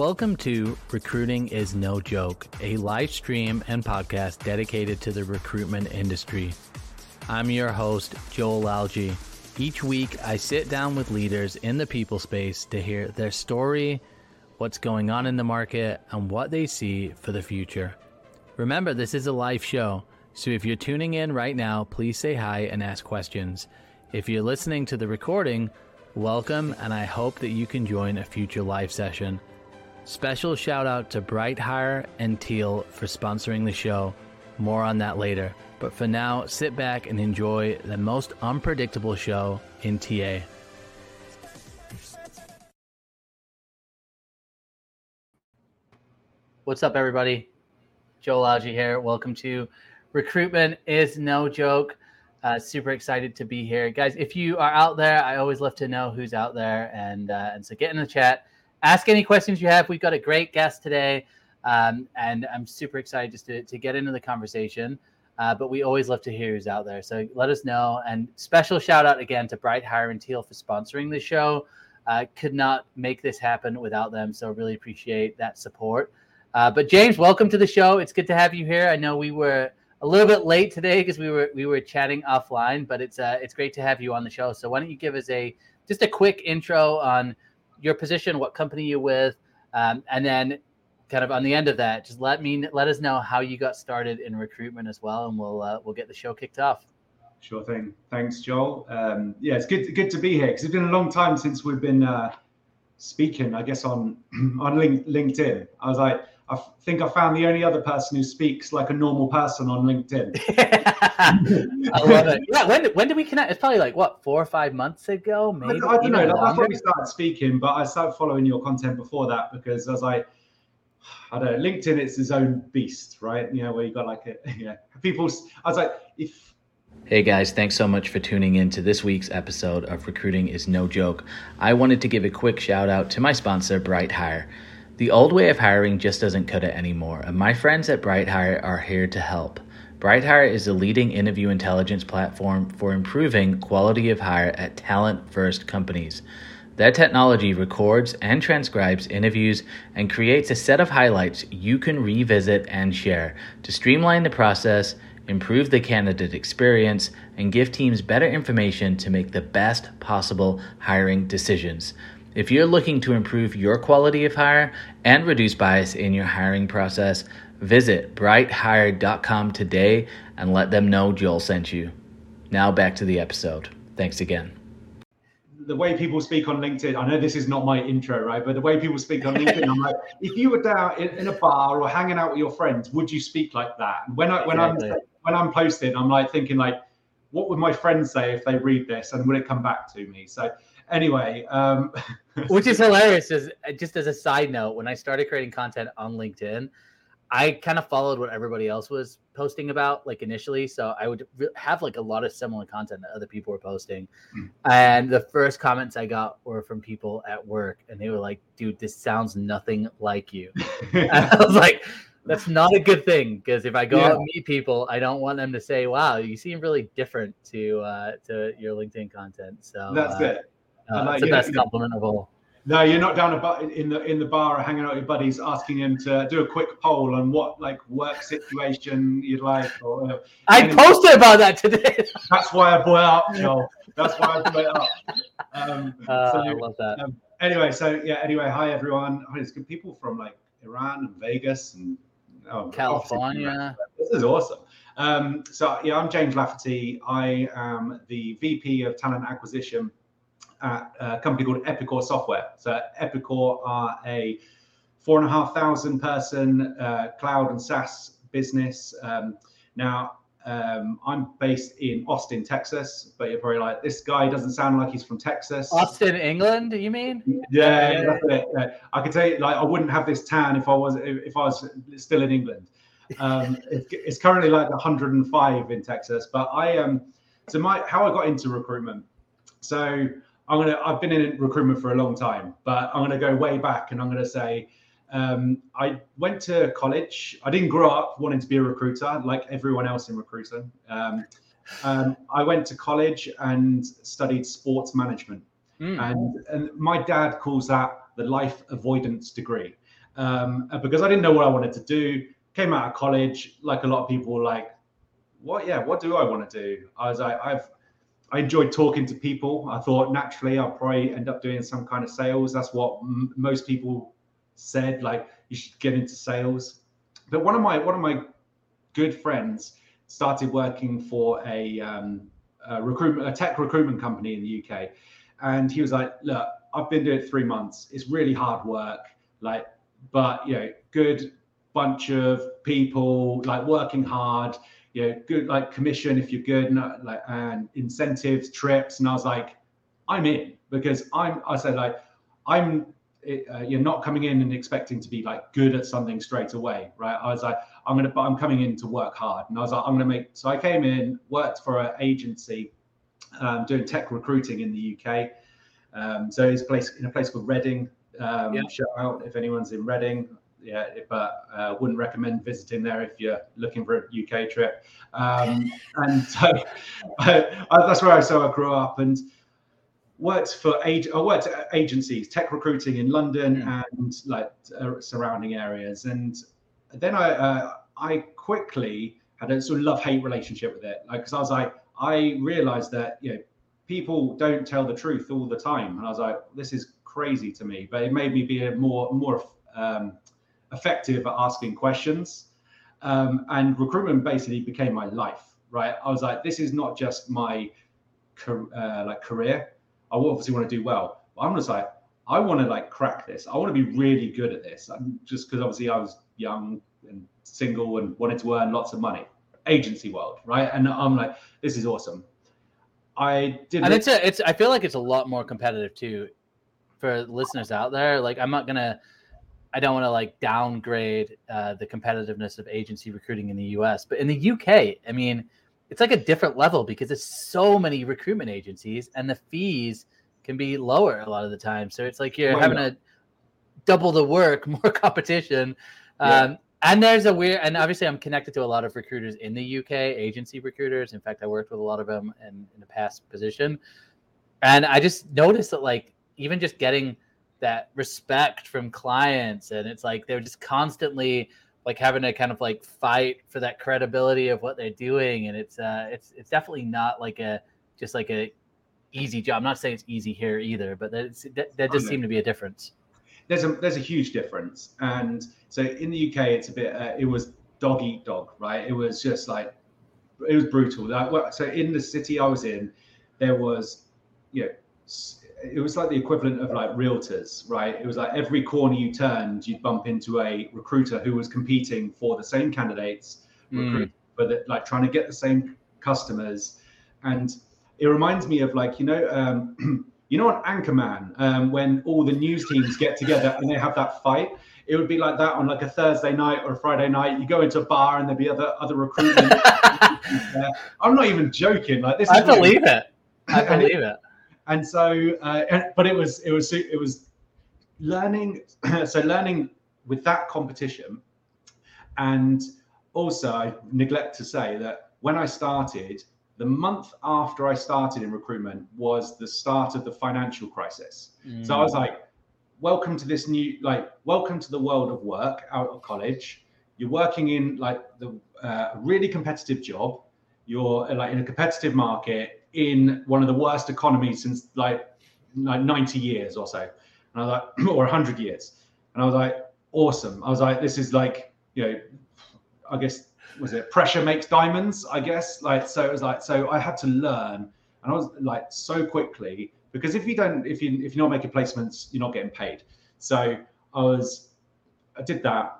Welcome to Recruiting is No Joke, a live stream and podcast dedicated to the recruitment industry. I'm your host, Joel Lalgee. Each week, I sit down with leaders in the people space to hear their story, what's going on in the market, and what they see for the future. Remember, this is a live show, so if you're tuning in right now, please say hi and ask questions. If you're listening to the recording, welcome, and I hope that you can join a future live session. Special shout out to BrightHire and Teal for sponsoring the show. More on that later. But for now, sit back and enjoy the most unpredictable show in TA. What's up, everybody? Joel Lalgee here. Welcome to Recruitment is No Joke. Uh, super excited to be here, guys. If you are out there, I always love to know who's out there, and uh, and so get in the chat, ask any questions you have. We've got a great guest today, um, and I'm super excited just to, to get into the conversation. Uh, but we always love to hear who's out there. So let us know. And special shout out again to BrightHire and Teal for sponsoring the show. Uh, could not make this happen without them. So really appreciate that support. Uh, but James, welcome to the show. It's good to have you here. I know we were a little bit late today because we were we were chatting offline, but it's uh, it's great to have you on the show. So why don't you give us a just a quick intro on your position, what company you're with, um, and then kind of on the end of that, just let me let us know how you got started in recruitment as well, and we'll uh, we'll get the show kicked off. Sure thing. Thanks, Joel. Um, yeah, it's good good to be here because it's been a long time since we've been uh, speaking. I guess on on LinkedIn. I was like, I think I found the only other person who speaks like a normal person on LinkedIn. I love it. Yeah, when when did we connect? It's probably like what four or five months ago, maybe. I, I don't know. That's when we started speaking, but I started following your content before that because I was like I don't know, LinkedIn, it's his own beast, right? You know, where you got like a, yeah, people, I was like, if. Hey guys, thanks so much for tuning in to this week's episode of Recruiting is No Joke. I wanted to give a quick shout out to my sponsor, BrightHire. The old way of hiring just doesn't cut it anymore, and my friends at BrightHire are here to help. BrightHire is the leading interview intelligence platform for improving quality of hire at talent first companies. Their technology records and transcribes interviews and creates a set of highlights you can revisit and share to streamline the process, improve the candidate experience, and give teams better information to make the best possible hiring decisions. If you're looking to improve your quality of hire and reduce bias in your hiring process, visit brighthire.com today and let them know Joel sent you. Now back to the episode. Thanks again the way people speak on LinkedIn, I know this is not my intro, right? But the way people speak on LinkedIn, I'm like, if you were down in, in, a bar or hanging out with your friends, would you speak like that? And when I when exactly. I'm when I'm posting, I'm like thinking like, what would my friends say if they read this, and would it come back to me? So anyway, um, which is hilarious. Is just as a side note, when I started creating content on LinkedIn, I kind of followed what everybody else was posting about, like initially. So I would have like a lot of similar content that other people were posting. Mm. And the first comments I got were from people at work, and they were like, "Dude, this sounds nothing like you." and I was like, "That's not a good thing because if I go yeah. out and meet people, I don't want them to say, "Wow, you seem really different to uh, to your LinkedIn content." So that's uh, it. Uh, like, the best compliment of all. No, you're not down in the in the bar hanging out with your buddies, asking him to do a quick poll on what like work situation you'd like. Or, uh, I posted about that today. that's why I brought it up, Joel. That's why I brought it up. Um, uh, so, I love that. Um, anyway, so yeah. Anyway, hi everyone. There's good people from like Iran and Vegas and oh, California. This is awesome. Um, so yeah, I'm James Lafferty. I am the VP of Talent Acquisition at a company called Epicor Software. So Epicor are a four and a half thousand person uh, cloud and SaaS business. Um, now, um, I'm based in Austin, Texas, but you're probably like, this guy doesn't sound like he's from Texas. Austin, England, do you mean? Yeah, yeah, yeah. I could tell you, like, I wouldn't have this tan if I was if I was still in England. Um, it, it's currently like 105 in Texas, but I um, so my how I got into recruitment. So I'm gonna. I've been in recruitment for a long time, but I'm gonna go way back, and I'm gonna say um, I went to college. I didn't grow up wanting to be a recruiter like everyone else in recruiting. Um, um, I went to college and studied sports management, mm. and and my dad calls that the life avoidance degree. um, because I didn't know what I wanted to do. Came out of college, like a lot of people were like, what? Yeah, what do I want to do? I was like, I've I enjoyed talking to people. I thought naturally I'll probably end up doing some kind of sales. That's what m- most people said. Like you should get into sales. But one of my one of my good friends started working for a, um, a recruitment a tech recruitment company in the UK, and he was like, "Look, I've been doing it three months. It's really hard work. Like, but you know, good bunch of people like working hard." You know, good like commission if you're good, and like and incentives, trips, and I was like, I'm in because I'm. I said like, I'm. Uh, you're not coming in and expecting to be like good at something straight away, right? I was like, I'm gonna, but I'm coming in to work hard, and I was like, I'm gonna make. So I came in, worked for an agency, um, doing tech recruiting in the UK. Um, so it's a place in a place called Reading. Um, yeah. Shout out if anyone's in Reading yeah, but uh, wouldn't recommend visiting there if you're looking for a UK trip. Um, and so that's where I so I grew up and worked for age I worked at agencies, tech recruiting in London mm. and like uh, surrounding areas. And then I uh, I quickly had a sort of love hate relationship with it, like because I was like I realized that you know people don't tell the truth all the time, and I was like this is crazy to me. But it made me be a more more um, effective at asking questions. Um, and recruitment basically became my life, right? I was like, this is not just my uh, like career. I obviously want to do well, but I'm just like, I want to like crack this. I want to be really good at this. I'm just because obviously I was young and single and wanted to earn lots of money. Agency world, right? And I'm like, this is awesome. I did. And it's a, it's. I feel like it's a lot more competitive too, for listeners out there. Like, I'm not gonna I don't want to like downgrade uh, the competitiveness of agency recruiting in the US, but in the UK, I mean, it's like a different level because there's so many recruitment agencies and the fees can be lower a lot of the time. So it's like you're having to double the work, more competition. Yeah. Um, and there's a weird, and obviously I'm connected to a lot of recruiters in the UK, agency recruiters. In fact, I worked with a lot of them in, in a past position. And I just noticed that like even just getting – that respect from clients and it's like they're just constantly like having to kind of like fight for that credibility of what they're doing and it's uh it's it's definitely not like a just like a easy job. I'm not saying it's easy here either but that's that, that does seem to be a difference. There's a there's a huge difference and so in the uk it's a bit uh, it was dog eat dog right? It was just like it was brutal. Like, so in the city i was in there was you know it was like the equivalent of like realtors, right? It was like every corner you turned, you'd bump into a recruiter who was competing for the same candidates, mm. but like trying to get the same customers. And it reminds me of like you know, um, you know, on Anchorman, um, when all the news teams get together and they have that fight. It would be like that on like a Thursday night or a Friday night. You go into a bar and there'd be other other recruitment. I'm not even joking. Like this. I believe it. I believe it and so uh, but it was it was it was learning so learning with that competition. And also i neglect to say that when i started the month after i started in recruitment was the start of the financial crisis. Mm. so i was like welcome to this new like welcome to the world of work out of college. You're working in like the uh, really competitive job. You're like in a competitive market in one of the worst economies since like, like 90 years or so. And I was like, or 100 years. And I was like, awesome. I was like, this is like, you know, I guess, was it pressure makes diamonds? I guess. Like, so it was like, so I had to learn. And I was like, so quickly, because if you don't, if you, if you're not making placements, you're not getting paid. So I was, I did that.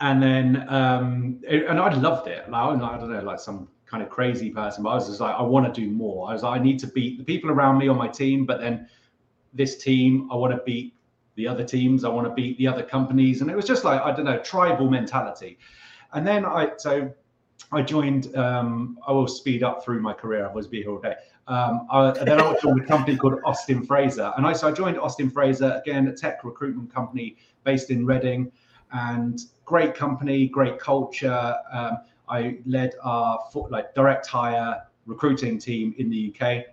And then, um, it, and I loved it. Like, I don't know, like some kind of crazy person, but I was just like, I want to do more. I was like, I need to beat the people around me on my team, but then this team, I want to beat the other teams, I want to beat the other companies. And it was just like, I don't know, tribal mentality. And then I, so I joined, um, I will speed up through my career, I was be here all day. Um, I, then I joined a company called Austin Fraser. And I, so I joined Austin Fraser, again, a tech recruitment company based in Reading and great company, great culture. Um, I led our like direct hire recruiting team in the UK.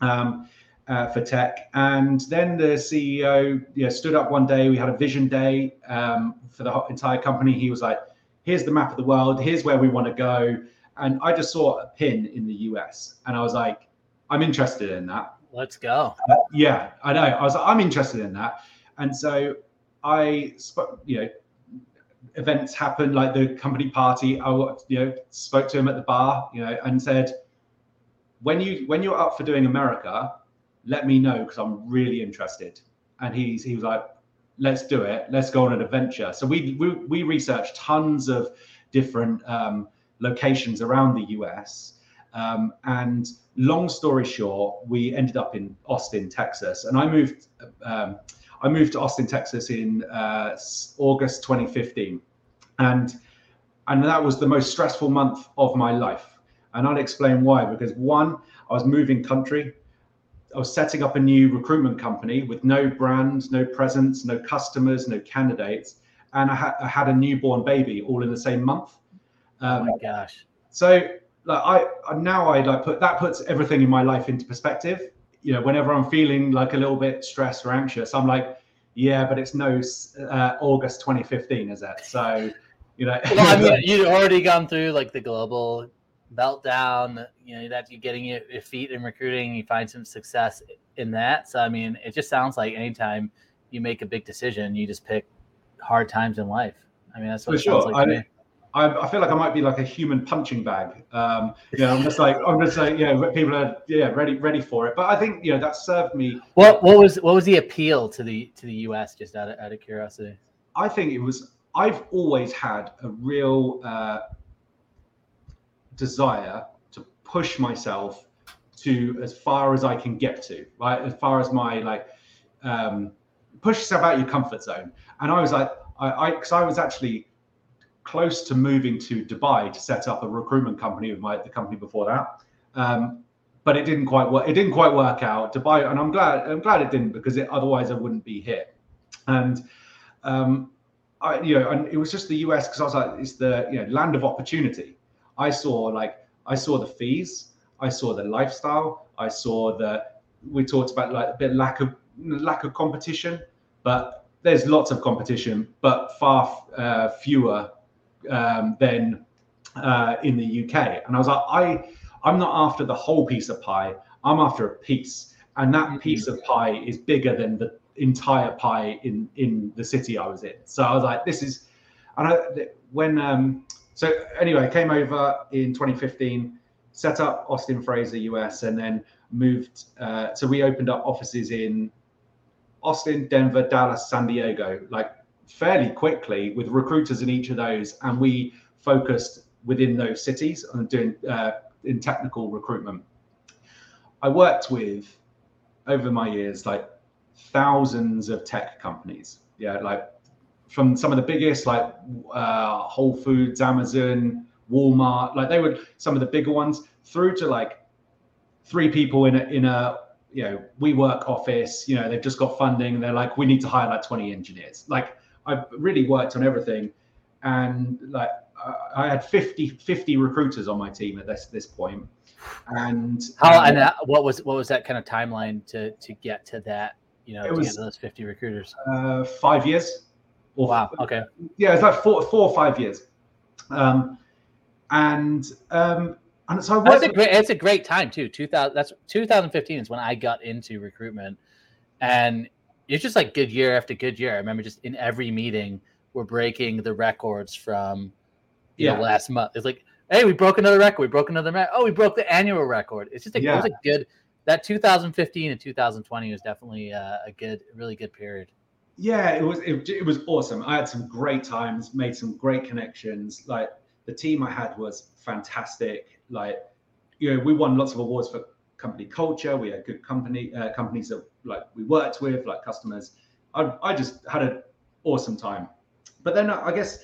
Um, uh, for tech. And then the CEO you know, stood up one day. We had a vision day um, for the entire company. He was like, "Here's the map of the world. Here's where we want to go." And I just saw a pin in the US, and I was like, "I'm interested in that." Let's go. Uh, yeah, I know. I was like, I'm interested in that, and so I, you know, events happened like the company party. I, you know, spoke to him at the bar, you know, and said, when you when you're up for doing America, let me know because I'm really interested. And he's he was like, let's do it. Let's go on an adventure. So we we, we researched tons of different um, locations around the US. Um, and long story short, we ended up in Austin, Texas, and I moved. Um, I moved to Austin, Texas in uh, August 2015, and and that was the most stressful month of my life. And I'll explain why. Because one, I was moving country. I was setting up a new recruitment company with no brand, no presence, no customers, no candidates, and I, ha- I had a newborn baby all in the same month. Um, oh my gosh! So like I now I like put that puts everything in my life into perspective. You know, whenever I'm feeling like a little bit stressed or anxious, I'm like, yeah, but it's no uh, August 2015, is it? So, you know, well, I mean, you'd already gone through like the global meltdown. You know, that you're getting your feet in recruiting, you find some success in that. So, I mean, it just sounds like anytime you make a big decision, you just pick hard times in life. I mean, that's what For it sure. sounds like I, I, I, feel like I might be like a human punching bag. Um, you know, I'm just like I'm just like you know, people are yeah ready ready for it. But I think you know that served me. What what was what was the appeal to the to the US? Just out of, out of curiosity. I think it was. I've always had a real uh, desire to push myself to as far as I can get to, right? As far as my like um, push yourself out your comfort zone. And I was like, I because I, I was actually close to moving to Dubai to set up a recruitment company with my the company before that. Um, but it didn't quite work. It didn't quite work out. Dubai, and I'm glad. I'm glad it didn't because it, otherwise I wouldn't be here. And um, I, you know, and it was just the US because I was like, it's the you know land of opportunity. I saw like I saw the fees, I saw the lifestyle, I saw the we talked about like a bit lack of lack of competition, but there's lots of competition, but far uh, fewer um, than uh, in the UK. And I was like, I, I'm not after the whole piece of pie. I'm after a piece, and that mm-hmm. piece of pie is bigger than the entire pie in in the city I was in. So I was like, this is, and I, when um, so anyway, I came over in 2015, set up Austin Fraser US, and then moved. Uh, so we opened up offices in Austin, Denver, Dallas, San Diego, like fairly quickly with recruiters in each of those, and we focused within those cities on doing uh, in technical recruitment. I worked with over my years like thousands of tech companies. Yeah, like from some of the biggest like uh, Whole Foods, Amazon, Walmart, like they were some of the bigger ones, through to like three people in a in a you know WeWork office. You know they've just got funding. They're like we need to hire like 20 engineers. Like I've really worked on everything, and like I had 50, 50 recruiters on my team at this this point. And how um, and that, what was what was that kind of timeline to to get to that? You know, to was, get those fifty recruiters. Uh, five years. Or, wow. Okay. Yeah, it's like four four or five years. Um, and um, and so that's a great it's a great time too. Two thousand that's 2015 is when I got into recruitment, and it's just like good year after good year. I remember just in every meeting we're breaking the records from you yeah. know last month. It's like, hey, we broke another record. We broke another record. Oh, we broke the annual record. It's just a, yeah. it was a good that 2015 and 2020 was definitely uh, a good, really good period. Yeah, it was it, it was awesome. I had some great times, made some great connections. Like the team I had was fantastic. Like you know, we won lots of awards for company culture. We had good company uh, companies that like we worked with, like customers. I, I just had an awesome time. But then I guess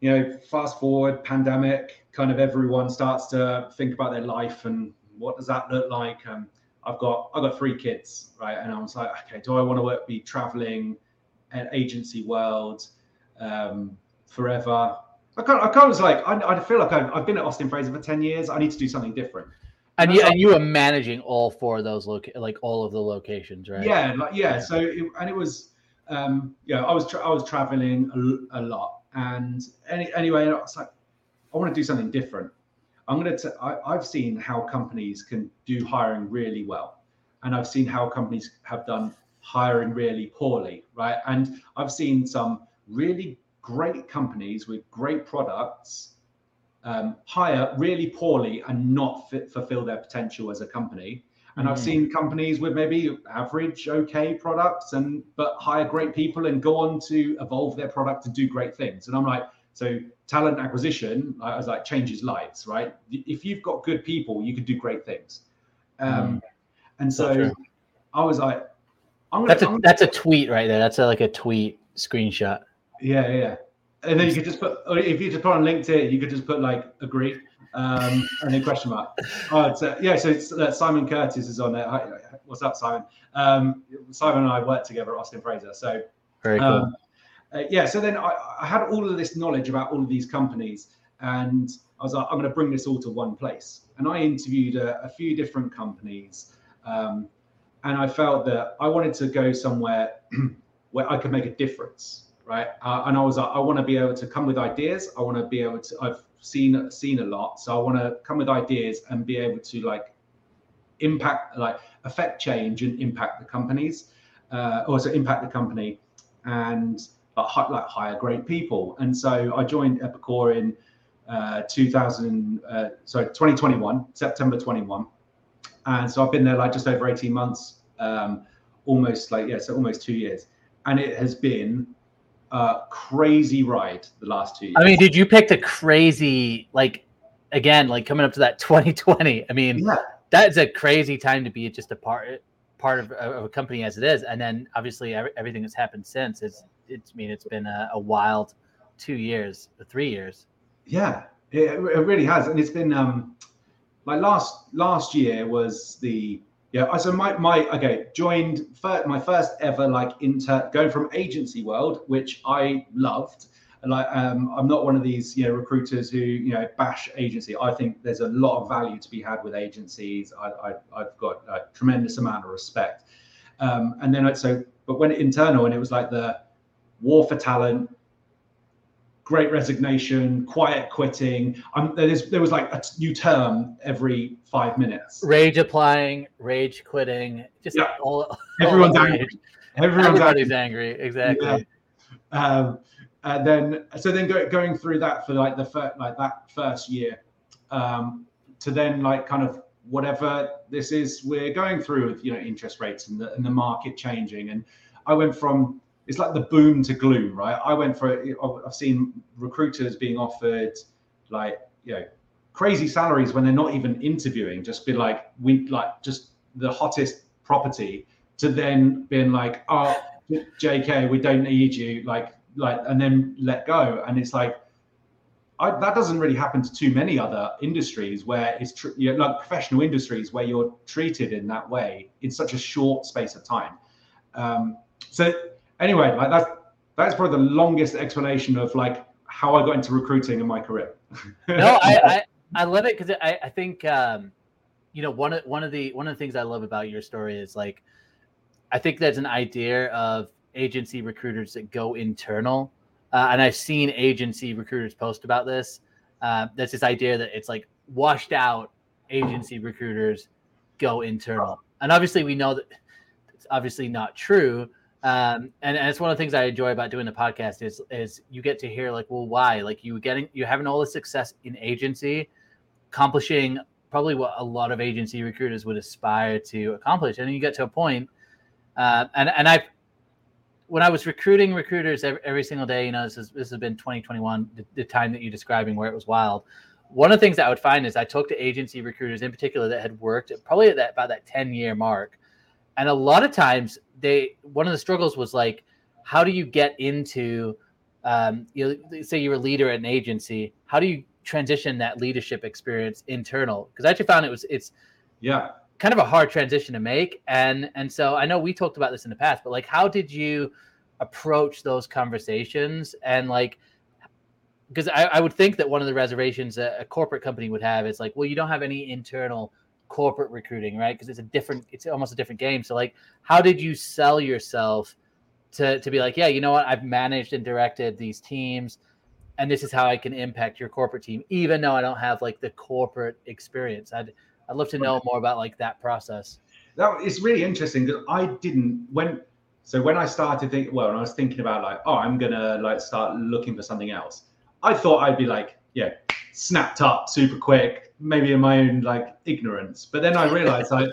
you know, fast forward pandemic, kind of everyone starts to think about their life and what does that look like. Um, I've got I've got three kids, right? And I was like, okay, do I want to work, be traveling an agency world um, forever? I kind, of, I kind of was like, I, I feel like I've, I've been at Austin Fraser for ten years. I need to do something different. And you, and you were managing all four of those loca- like all of the locations, right? Yeah, like yeah. So it, and it was, um, yeah, I was tra- I was traveling a, a lot, and any, anyway, I was like, I want to do something different. I'm gonna. T- I, I've seen how companies can do hiring really well, and I've seen how companies have done hiring really poorly, right? And I've seen some really great companies with great products um, hire really poorly and not fit, fulfill their potential as a company. And mm. I've seen companies with maybe average, okay products, and but hire great people and go on to evolve their product to do great things. And I'm like, so talent acquisition, I was like, changes lives, right? If you've got good people, you can do great things. Um, mm. And so, so I was like, I'm gonna, that's a I'm that's a tweet right there. That's a, like a tweet screenshot. Yeah, yeah. And then you could just put, if you just put on LinkedIn, you could just put like agree um, and then question mark. Oh, uh, yeah. So it's, uh, Simon Curtis is on there. Hi, what's up, Simon? Um, Simon and I worked together at Austin Fraser. So very cool. Um, uh, yeah. So then I, I, had all of this knowledge about all of these companies, and I was like, I'm going to bring this all to one place. And I interviewed a, a few different companies, um, and I felt that I wanted to go somewhere where I could make a difference right? Uh, and I was like, I want to be able to come with ideas. I want to be able to. I've seen seen a lot, so I want to come with ideas and be able to like impact, like affect change and impact the companies, uh, also impact the company, and like, like hire great people. And so I joined Epicor in uh, 2000, uh, sorry, 2021, September 21, and so I've been there like just over 18 months, um, almost like yeah, so almost two years, and it has been uh, crazy ride the last two years. I mean, did you pick the crazy like again, like coming up to that 2020? I mean, yeah. that's a crazy time to be just a part part of, of, a company as it is, and then obviously every, everything that's happened since. It's it's I mean it's been a, a wild two years, three years. Yeah, it, it really has, and it's been um like last last year was the yeah, so my my okay joined my first ever like inter going from agency world, which I loved. Like um, I'm not one of these you know recruiters who you know bash agency. I think there's a lot of value to be had with agencies. I, I have got a tremendous amount of respect. Um, and then so, but when internal and it was like the war for talent, great resignation, quiet quitting. Um, there, there was like a new term every five minutes. Rage applying, rage quitting, just yeah. all. Everyone's all angry. Everyone's Everybody's angry. angry. Exactly. Yeah. Um, and then, so then go, going through that for like the first, like that first year, um, to then like kind of whatever this is we're going through with you know interest rates and the and the market changing, and I went from it's like the boom to gloom, right? I went for it. I've seen recruiters being offered like you know crazy salaries when they're not even interviewing, just be like we like just the hottest property to then being like, oh, JK, we don't need you, like like, and then let go, and it's like. I, that doesn't really happen to too many other industries where it's tr- you know, like professional industries where you're treated in that way in such a short space of time. Um, so anyway, like that's that's probably the longest explanation of like how I got into recruiting in my career. no, I, I, I love it because I, I think um, you know one of one of the one of the things I love about your story is like I think there's an idea of agency recruiters that go internal, uh, and I've seen agency recruiters post about this. Uh, there's this idea that it's like washed out agency recruiters go internal, and obviously we know that it's obviously not true. Um, and, and it's one of the things I enjoy about doing the podcast is is you get to hear like, well, why? Like you getting you having all the success in agency, accomplishing probably what a lot of agency recruiters would aspire to accomplish, and you get to a point, uh, and and I, when I was recruiting recruiters every, every single day, you know, this is this has been 2021, the, the time that you're describing where it was wild. One of the things that I would find is I talked to agency recruiters in particular that had worked probably at that about that 10 year mark, and a lot of times they one of the struggles was like how do you get into um, you know, say you're a leader at an agency how do you transition that leadership experience internal? Because i actually found it was it's yeah. kind of a hard transition to make. And and so i know we talked about this in the past but like how did you approach those conversations? And like because I, I, would think that one of the reservations a, a corporate company would have is like well you don't have any internal corporate recruiting, right? Because it's a different, it's almost a different game. So like, how did you sell yourself to to be like, yeah, you know what, I've managed and directed these teams, and this is how I can impact your corporate team, even though I don't have like the corporate experience. I'd I'd love to know more about like that process. That is really interesting because I didn't when so when I started thinking, well, when I was thinking about like, oh, I'm gonna like start looking for something else, I thought I'd be like, yeah, snapped up super quick, maybe in my own like ignorance. But then I realized like,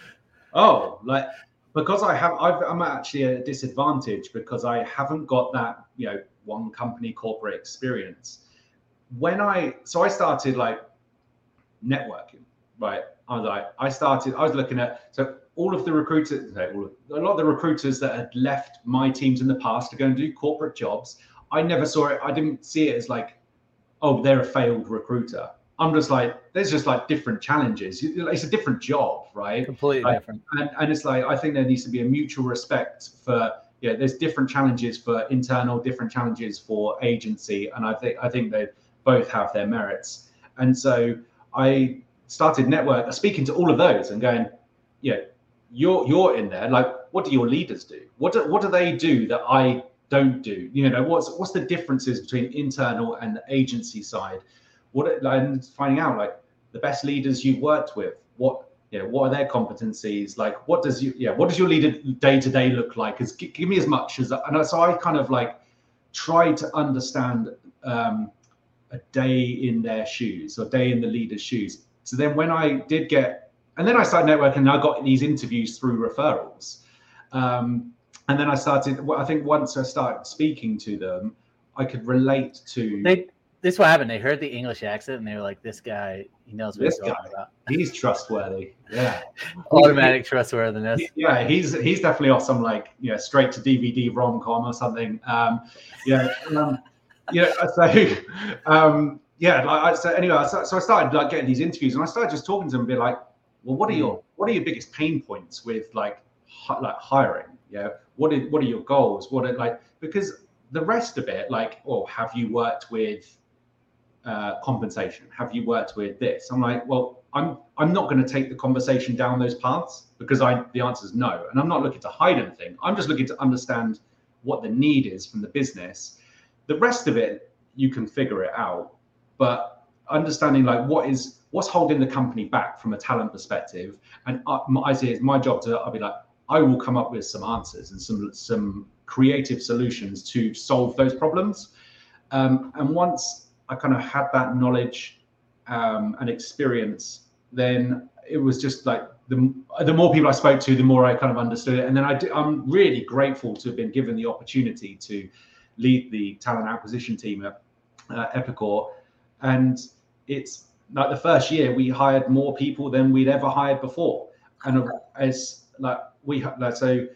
oh, like because I have, i am actually at a disadvantage because I haven't got that, you know, one company corporate experience. When I, so I started like networking, right? I was like, I started, I was looking at, so all of the recruiters, a lot of the recruiters that had left my teams in the past to go and do corporate jobs, I never saw it. I didn't see it as like, oh, they're a failed recruiter. I'm just like, there's just like different challenges. It's a different job, right? Completely like, different. And, and it's like, I think there needs to be a mutual respect for, yeah, there's different challenges for internal, different challenges for agency. And I think, I think they both have their merits. And so I started network, speaking to all of those and going, yeah, you're, you're in there. Like, what do your leaders do? What do, what do they do that I don't do? You know, what's, what's the differences between internal and the agency side? What and finding out like the best leaders you've worked with what you know what are their competencies? Like what does you yeah what does your leader day to day look like? Is give me as much as and so i kind of like try to understand um, a day in their shoes or day in the leader's shoes. So then when i did get and then i started networking and i got these interviews through referrals. Um, and then i started i think once i started speaking to them i could relate to they this is what happened. They heard the English accent and they were like, "This guy, he knows what this he's talking about. He's trustworthy. Yeah, automatic trustworthiness. Yeah, he's he's definitely off some like you know straight to DVD rom com or something. Um, yeah, um, yeah. So, um, yeah. Like I, so anyway, so, so I started like getting these interviews and I started just talking to them and be like, "Well, what are your hmm. what are your biggest pain points with like hi, like hiring? Yeah, what are what are your goals? What are like because." The rest of it, like, oh, have you worked with uh, compensation? Have you worked with this? I'm like, well, I'm I'm not going to take the conversation down those paths because I the answer is no, and I'm not looking to hide anything. I'm just looking to understand what the need is from the business. The rest of it, you can figure it out, but understanding like what is what's holding the company back from a talent perspective, and I, I see it's my job to I'll be like I will come up with some answers and some some creative solutions to solve those problems. Um, and once I kind of had that knowledge um, and experience, then it was just like the the more people I spoke to, the more I kind of understood it. And then I I'm really grateful to have been given the opportunity to lead the talent acquisition team at uh, Epicor. And it's like the first year we hired more people than we'd ever hired before. And as like we like so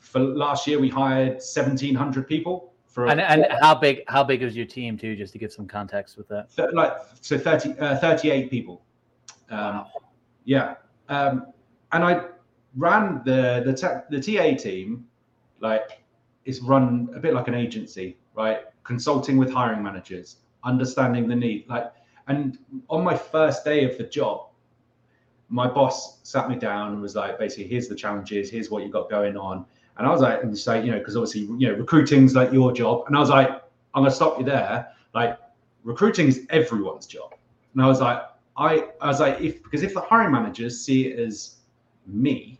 for last year we hired 1700 people for and, and how big how big is your team too? Just to give some context with that. Th- like so 30, uh, 38 people. Um, wow. Yeah, um, and I ran the the the TA team like is run a bit like an agency, right? Consulting with hiring managers, understanding the need, like. And on my first day of the job, my boss sat me down and was like, basically, here's the challenges, here's what you've got going on and I was like, and just like, you know, because obviously, you know, recruiting's like your job. And I was like, I'm gonna stop you there. Like, recruiting is everyone's job. And I was like, I, I was like, if because if the hiring managers see it as me,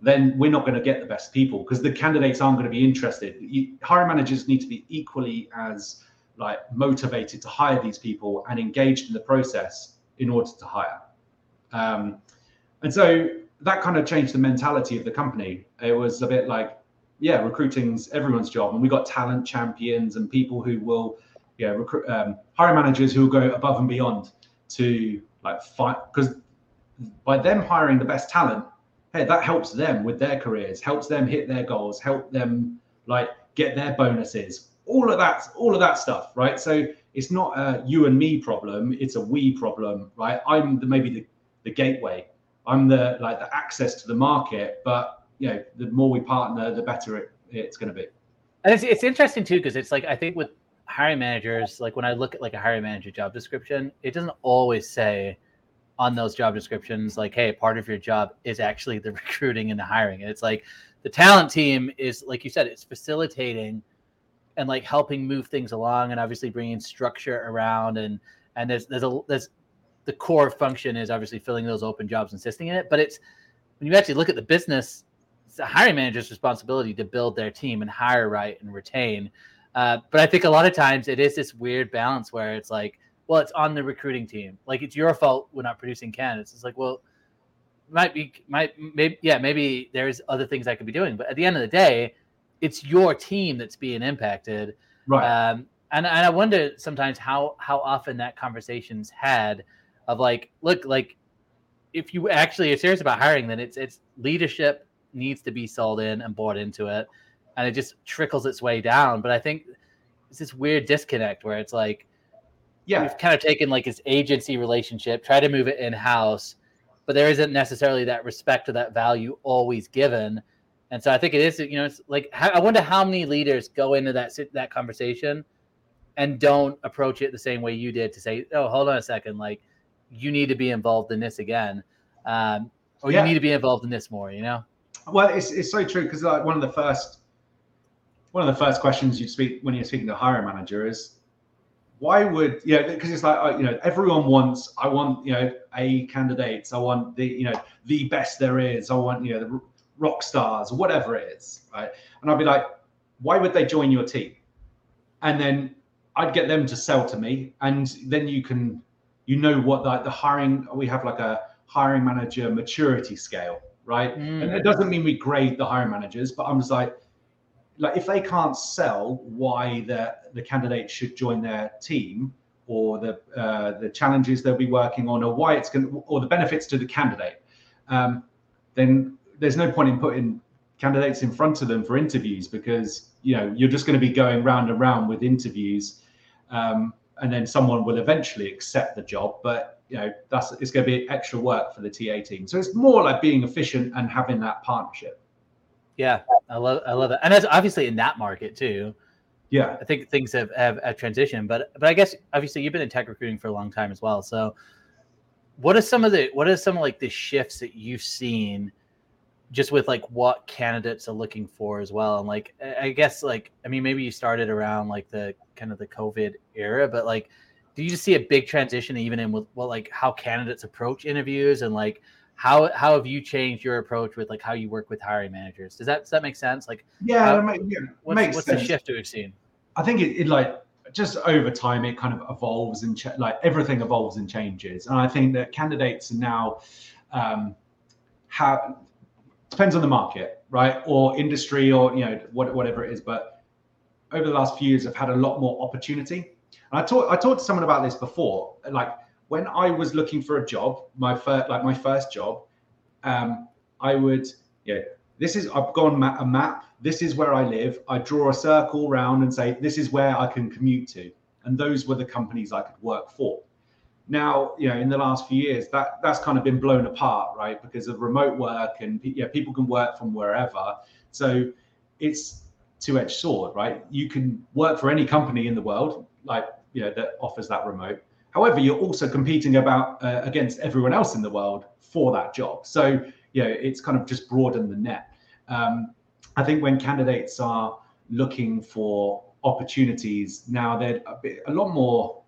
then we're not going to get the best people because the candidates aren't going to be interested. You, hiring managers need to be equally as like motivated to hire these people and engaged in the process in order to hire. Um, and so that kind of changed the mentality of the company. It was a bit like, yeah, recruiting's everyone's job, and we got talent champions and people who will, yeah, recruit um, hiring managers who will go above and beyond to like fight because by them hiring the best talent, hey, that helps them with their careers, helps them hit their goals, help them like get their bonuses, all of that, all of that stuff, right? So it's not a you and me problem; it's a we problem, right? I'm the, maybe the the gateway I'm the like the access to the market, but you know, the more we partner, the better it, it's going to be. And it's, it's interesting too because it's like I think with hiring managers, like when I look at like a hiring manager job description, it doesn't always say on those job descriptions like hey part of your job is actually the recruiting and the hiring and it's like the talent team is like you said it's facilitating and like helping move things along and obviously bringing structure around and and there's there's a there's the core function is obviously filling those open jobs and assisting in it but it's when you actually look at the business it's the hiring manager's responsibility to build their team and hire right and retain uh, but i think a lot of times it is this weird balance where it's like well, it's on the recruiting team. Like it's your fault we're not producing candidates. It's like, well, might be, might, maybe, yeah, maybe there's other things I could be doing. But at the end of the day, it's your team that's being impacted. Right. Um, and, and I wonder sometimes how how often that conversation's had of like, look, like if you actually are serious about hiring, then it's it's leadership needs to be sold in and bought into it, and it just trickles its way down. But I think it's this weird disconnect where it's like yeah. we've kind of taken like this agency relationship, try to move it in house, but there isn't necessarily that respect or that value always given. And so I think it is, you know, it's like I wonder how many leaders go into that that conversation and don't approach it the same way you did to say, "Oh, hold on a second, like you need to be involved in this again, um, or yeah. you need to be involved in this more." You know. Well, it's it's so true because like one of the first one of the first questions you speak when you're speaking to a hiring manager is why would you know because it's like you know everyone wants i want you know a candidates i want the you know the best there is i want you know the rock stars or whatever it is right and i'd be like why would they join your team and then i'd get them to sell to me and then you can you know what like the hiring we have like a hiring manager maturity scale right mm. and it doesn't mean we grade the hiring managers but i'm just like like if they can't sell why the the candidate should join their team or the uh, the challenges they'll be working on or why it's going to, or the benefits to the candidate um, then there's no point in putting candidates in front of them for interviews because you know you're just going to be going round and round with interviews um, and then someone will eventually accept the job but you know that's it's going to be extra work for the ta team so it's more like being efficient and having that partnership yeah, I love I love it, and that's obviously in that market too. Yeah, I think things have have, have transitioned, but but I guess obviously you've been in tech recruiting for a long time as well. So, what are some of the what are some of like the shifts that you've seen, just with like what candidates are looking for as well, and like I guess like I mean maybe you started around like the kind of the COVID era, but like do you just see a big transition even in with what like how candidates approach interviews and like how how have you changed your approach with like how you work with hiring managers? Does that does that make sense? Like yeah, how, make, yeah what's, makes what's sense. the shift we've seen? I think it, it like just over time it kind of evolves and ch- like everything evolves and changes, and I think that candidates are now um, have depends on the market, right, or industry, or you know what, whatever it is, but over the last few years, I've had a lot more opportunity. And I talked I talked to someone about this before, like when I was looking for a job, my first like my first job, um, I would yeah. This is I've gone ma- a map. This is where I live. I draw a circle round and say this is where I can commute to, and those were the companies I could work for. Now, you know, in the last few years, that that's kind of been blown apart, right? Because of remote work and yeah, people can work from wherever. So it's two-edged sword, right? You can work for any company in the world, like you know, that offers that remote However, you're also competing about uh, against everyone else in the world for that job. So, you know, it's kind of just broadened the net. Um, I think when candidates are looking for opportunities now, they're a, bit, a lot more.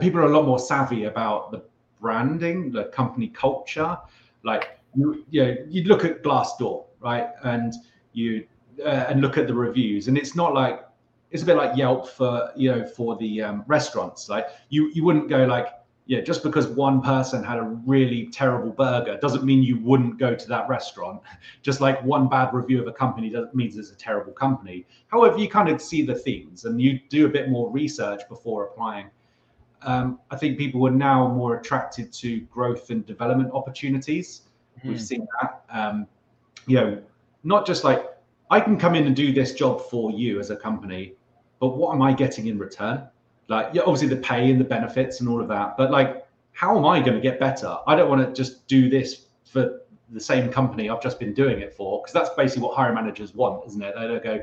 People are a lot more savvy about the branding, the company culture. Like you, you know, you look at Glassdoor, right, and you uh, and look at the reviews, and it's not like it's a bit like Yelp for you know for the um, restaurants. Like you you wouldn't go like yeah just because one person had a really terrible burger doesn't mean you wouldn't go to that restaurant. Just like one bad review of a company doesn't mean it's a terrible company. However, you kind of see the themes and you do a bit more research before applying. Um, I think people are now more attracted to growth and development opportunities. Mm. We've seen that. Um, you know, not just like I can come in and do this job for you as a company, but what am I getting in return? Like, yeah, obviously the pay and the benefits and all of that, but like, how am I going to get better? I don't want to just do this for the same company I've just been doing it for, because that's basically what hiring managers want, isn't it? They don't go,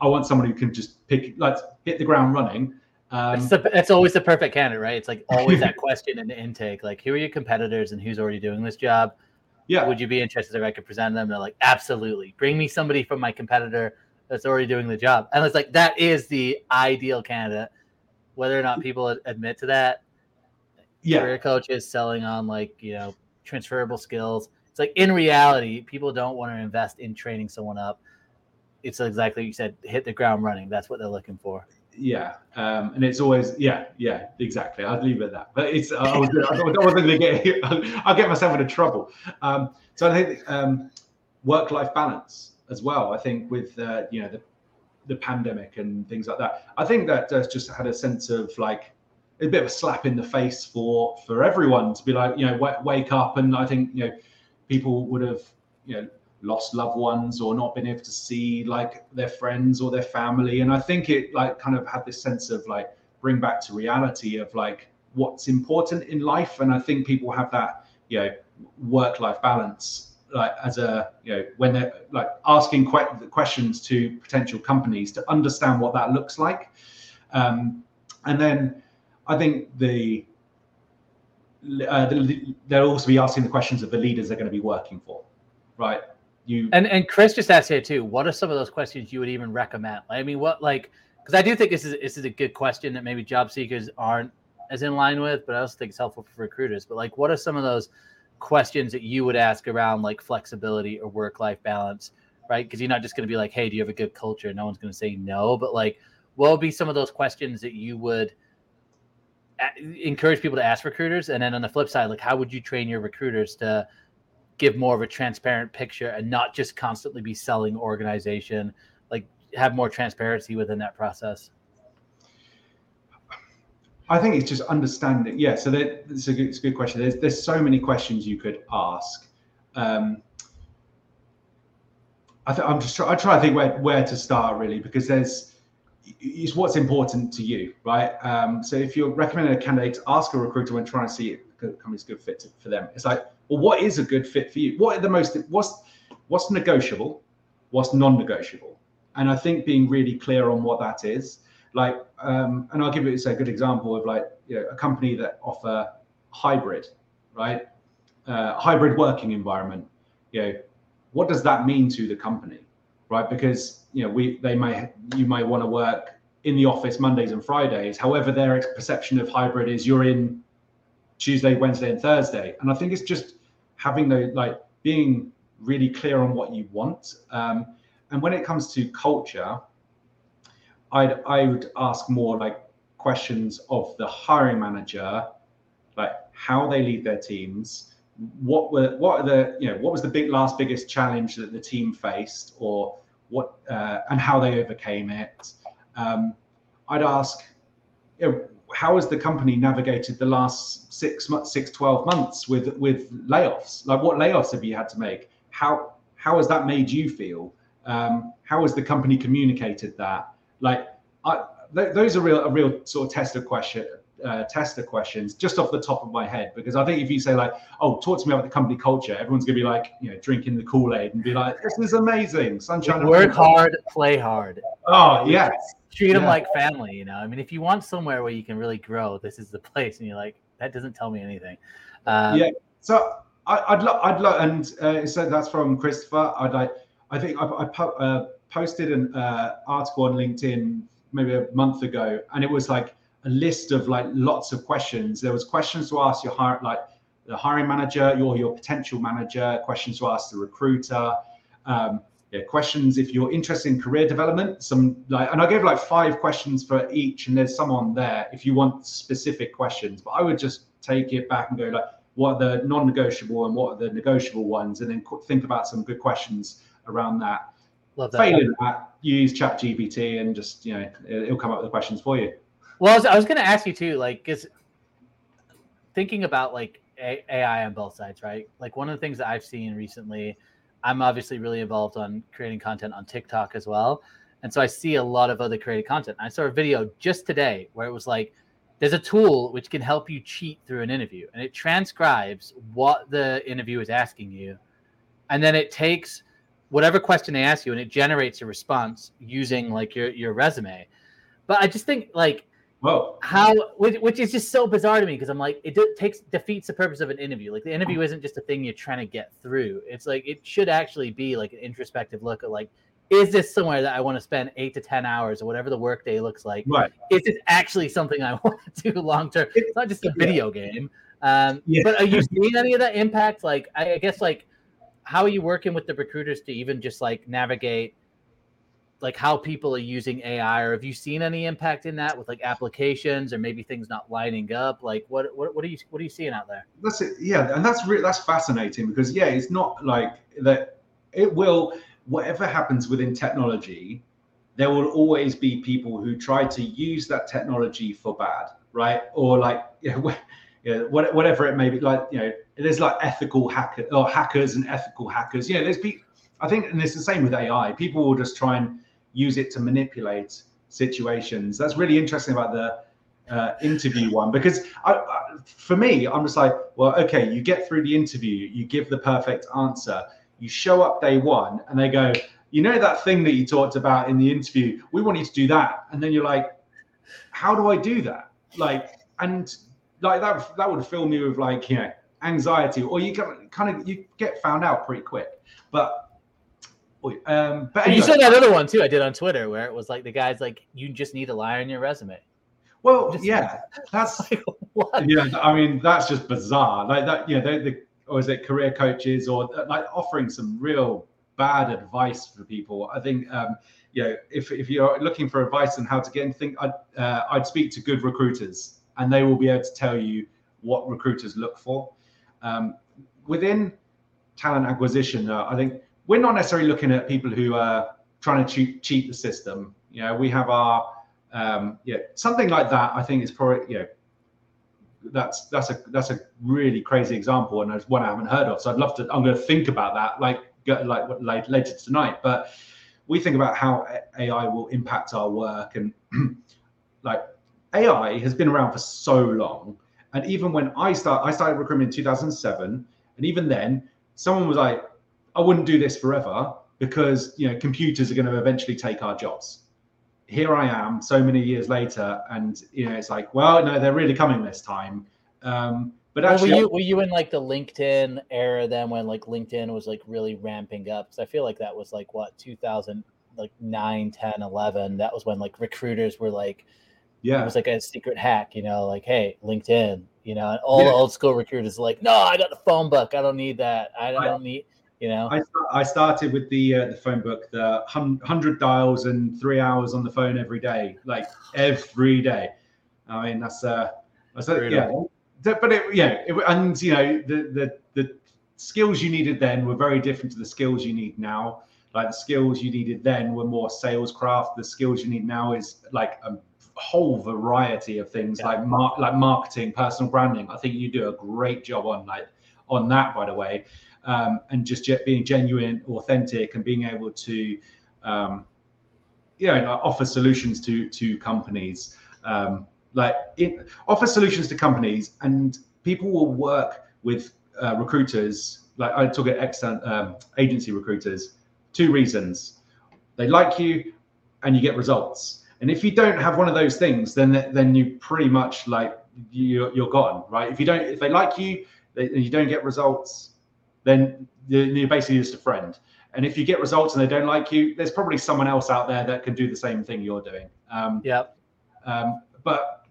I want someone who can just pick, like, hit the ground running Um, it's, the, it's always the perfect candidate, right? It's like always that question in the intake, like who are your competitors and who's already doing this job? Yeah. Would you be interested if I could present them? They're like, absolutely. Bring me somebody from my competitor that's already doing the job. And it's like that is the ideal candidate. Whether or not people admit to that, yeah. career coaches selling on like you know transferable skills. It's like in reality, people don't want to invest in training someone up. It's exactly you said, hit the ground running. That's what they're looking for. Yeah, um, and it's always yeah, yeah, exactly. I'd leave it at that. But it's I was I wasn't going to get I'll get myself into trouble. Um, so I think um, work life balance as well. I think with uh, you know the the pandemic and things like that. I think that uh, just had a sense of like a bit of a slap in the face for for everyone to be like you know w- wake up and i think you know people would have you know lost loved ones or not been able to see like their friends or their family. And i think it like kind of had this sense of like bring back to reality of like what's important in life. And i think people have that you know work life balance like as a you know when they're like asking que- questions to potential companies to understand what that looks like. Um, and then I think the, uh, the, they'll also be asking the questions of the leaders they're going to be working for, right? You and and Chris just asked here too. What are some of those questions you would even recommend? I mean, what like because I do think this is this is a good question that maybe job seekers aren't as in line with, but I also think it's helpful for recruiters. But like, what are some of those questions that you would ask around like flexibility or work life balance, right? Because you're not just going to be like, hey, do you have a good culture? No one's going to say no, but like, what would be some of those questions that you would encourage people to ask recruiters and then on the flip side like how would you train your recruiters to give more of a transparent picture and not just constantly be selling organization like have more transparency within that process? I think it's just understanding yeah so that, it's, a good, it's a good question. There's, there's so many questions you could ask. Um, I th- I'm just try- I try to think where, where to start really because there's it's what's important to you, right? Um, so if you're recommending a candidate, ask a recruiter when trying to see company's good fit for them. It's like, well, what is a good fit for you? What are the most what's what's negotiable, what's non-negotiable? And I think being really clear on what that is, like, um, and I'll give you a good example of like you know, a company that offer hybrid, right? Uh, hybrid working environment. You know, what does that mean to the company? right? Because you know we they may you may want to work in the office Mondays and Fridays. However, their perception of hybrid is you're in Tuesday, Wednesday, and Thursday. And I think it's just having the like being really clear on what you want. Um, and when it comes to culture, I'd I would ask more like questions of the hiring manager, like how they lead their teams, what were what are the you know what was the big last biggest challenge that the team faced or what uh, and how they overcame it um, i'd ask you know, how has the company navigated the last six months six 12 months with with layoffs? Like what layoffs have you had to make? How how has that made you feel? Um, how has the company communicated that? Like I, th- those are real a real sort of test of question uh, tester questions just off the top of my head because I think if you say like, "Oh, talk to me about the company culture," everyone's gonna be like, you know, drinking the Kool Aid and be like, "This is amazing, sunshine." Work hard, play hard. Oh yes, treat them like family. You know, I mean, if you want somewhere where you can really grow, this is the place. And you're like, that doesn't tell me anything. Um, yeah. So I, would love, I'd love, and uh, so that's from Christopher. I'd like, I think I, I po- uh, posted an uh, article on LinkedIn maybe a month ago, and it was like a list of like lots of questions. There was questions to ask your hire, like the hiring manager, your your potential manager, questions to ask the recruiter, um, yeah, questions if you're interested in career development. Some like, and I gave like five questions for each, and there's some on there if you want specific questions. But I would just take it back and go like, what are the non-negotiable and what are the negotiable ones, and then think about some good questions around that. Love that. Failing that, use Chat GPT and just you know it'll come up with the questions for you. Well, I was, I was going to ask you too, like, because thinking about like AI on both sides, right? Like one of the things that I've seen recently, I'm obviously really involved on creating content on TikTok as well, and so I see a lot of other creative content. I saw a video just today where it was like, there's a tool which can help you cheat through an interview, and it transcribes what the interview is asking you, and then it takes whatever question they ask you and it generates a response using like your your resume. But I just think like Whoa. how which, which is just so bizarre to me because I'm like it de- takes defeats the purpose of an interview. Like the interview isn't just a thing you're trying to get through. It's like it should actually be like an introspective look at like is this somewhere that I want to spend eight to ten hours or whatever the workday looks like? Right. Is it actually something I want to do long term? It's not just a video game. Um, Yeah. But are you seeing any of that impact? Like I, I guess like how are you working with the recruiters to even just like navigate like how people are using AI, or have you seen any impact in that with like applications or maybe things not lining up? Like what what what are you what are you seeing out there? That's it. Yeah, and that's really that's fascinating because yeah, it's not like that. It will whatever happens within technology, there will always be people who try to use that technology for bad, right? Or like you know, you know, whatever it may be. Like you know, there's like ethical hacker or hackers and ethical hackers. Yeah, there's people. I think, and it's the same with AI. People will just try and use it to manipulate situations. That's really interesting about the uh, interview one because I, I, for me, I'm just like, well, okay, you get through the interview, you give the perfect answer, you show up day one, and they go, you know that thing that you talked about in the interview, we want you to do that, and then you're like, how do I do that? Like, and like that that would fill me with like you know anxiety, or you get, kind of you get found out pretty quick, but. Um, but And you anyway, saw that other one too. I did on Twitter where it was like the guy's like, you just need a lie on your resume. well, just- yeah, that's Like, what? yeah, I mean that's just bizarre. Like that, you know, they, the or is it career coaches or uh, like offering some real bad advice for people? I think, um, you know, if if you're looking for advice on how to get anything, I'd uh, I'd speak to good recruiters, and they will be able to tell you what recruiters look for. Um, within talent acquisition, uh, I think we're not necessarily looking at people who are trying to cheat, cheat the system. You know, we have our um, yeah, something like that. I think is probably you know that's that's a that's a really crazy example and it's one I haven't heard of. So I'd love to. I'm going to think about that like like like later tonight. But we think about how AI will impact our work and like AI has been around for so long. And even when I start, I started recruitment in 2007, and even then, someone was like, "I wouldn't do this forever because you know computers are going to eventually take our jobs." Here I am, so many years later, and you know it's like, well, no, they're really coming this time. Um, but Well, actually, were you were you in like the LinkedIn era then when like LinkedIn was like really ramping up? Because I feel like that was like what 2000 like 9 10 11 that was when like recruiters were like yeah, it was like a secret hack you know like hey linkedin you know and all Yeah. the old school recruiters are like no i got the phone book i don't need that i don't, I- need you know I, I started with the uh, the phone book, the hundred dials and three hours on the phone every day, like every day. I mean, that's uh, that's uh, yeah. But it, yeah, it, and you know, the the the skills you needed then were very different to the skills you need now. Like the skills you needed then were more sales craft. The skills you need now is like a whole variety of things, Yeah. like mar- like marketing, personal branding. I think you do a great job on like on that, by the way um, and just being genuine, authentic, and being able to, um, you know, offer solutions to to companies, um, like it, offer solutions to companies, and people will work with uh, recruiters. Like I talk at external um, agency recruiters. Two reasons: they like you, and you get results. And if you don't have one of those things, then then you pretty much like you're, you're gone, right? If you don't, if they like you, they, and you don't get results, then you're basically just a friend. And if you get results and they don't like you, there's probably someone else out there that can do the same thing you're doing. Um, yep um, but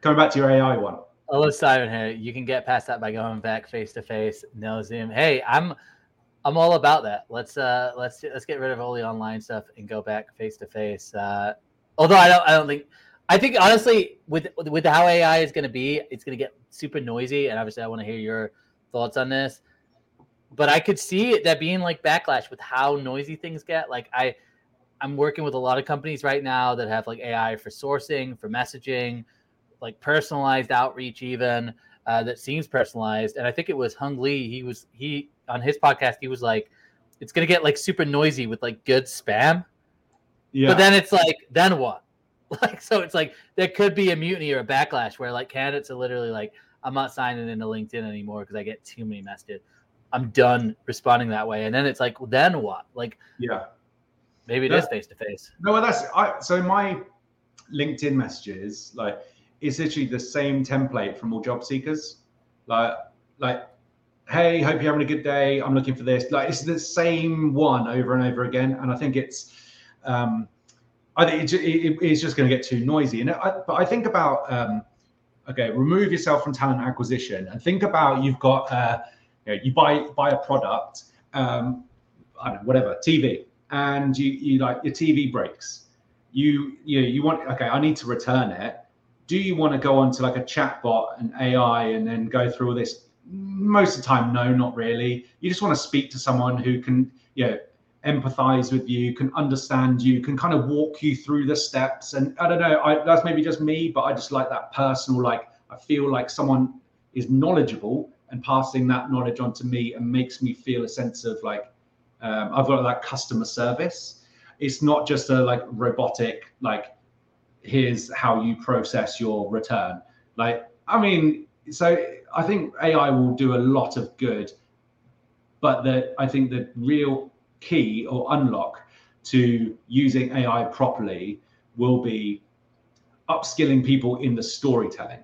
coming back to your AI one, Hello, Simon here. You can get past that by going back face to face, no Zoom. Hey, I'm I'm all about that. Let's uh let's let's get rid of all the online stuff and go back face to face. Uh although I don't I don't think I think honestly with with how AI is going to be, it's going to get super noisy and obviously I want to hear your thoughts on this. But I could see that being like backlash with how noisy things get. Like I I'm working with a lot of companies right now that have like AI for sourcing, for messaging, like personalized outreach even uh, that seems personalized and i think it was hung lee he was he on his podcast he was like it's gonna get like super noisy with like good spam yeah, but then it's like then what like so it's like there could be a mutiny or a backlash where like candidates are literally like i'm not signing into linkedin anymore because i get too many messages i'm done responding that way and then it's like well, then what like yeah. maybe it is face to face No, well, that's I. So my LinkedIn messages, like it's literally the same template from all job seekers. Like, like, hey, hope you're having a good day. I'm looking for this. Like, it's the same one over and over again. And I think it's, um, I think it, it, it's just going to get too noisy. And I, but I think about, um, okay, remove yourself from talent acquisition and think about you've got, uh, you, know, you buy buy a product, um, I don't know, whatever, TV, and you you like your TV breaks. You you you want okay, I need to return it. Do you want to go onto like a chatbot and AI and then go through all this? Most of the time, no, not really. You just want to speak to someone who can, you know, empathize with you, can understand you, can kind of walk you through the steps. And I don't know, I, that's maybe just me, but I just like that personal, like I feel like someone is knowledgeable and passing that knowledge on to me and makes me feel a sense of like um, I've got that customer service. It's not just a like robotic like here's how you process your return. Like I mean, so I think AI will do a lot of good, but that I think the real key or unlock to using AI properly will be upskilling people in the storytelling,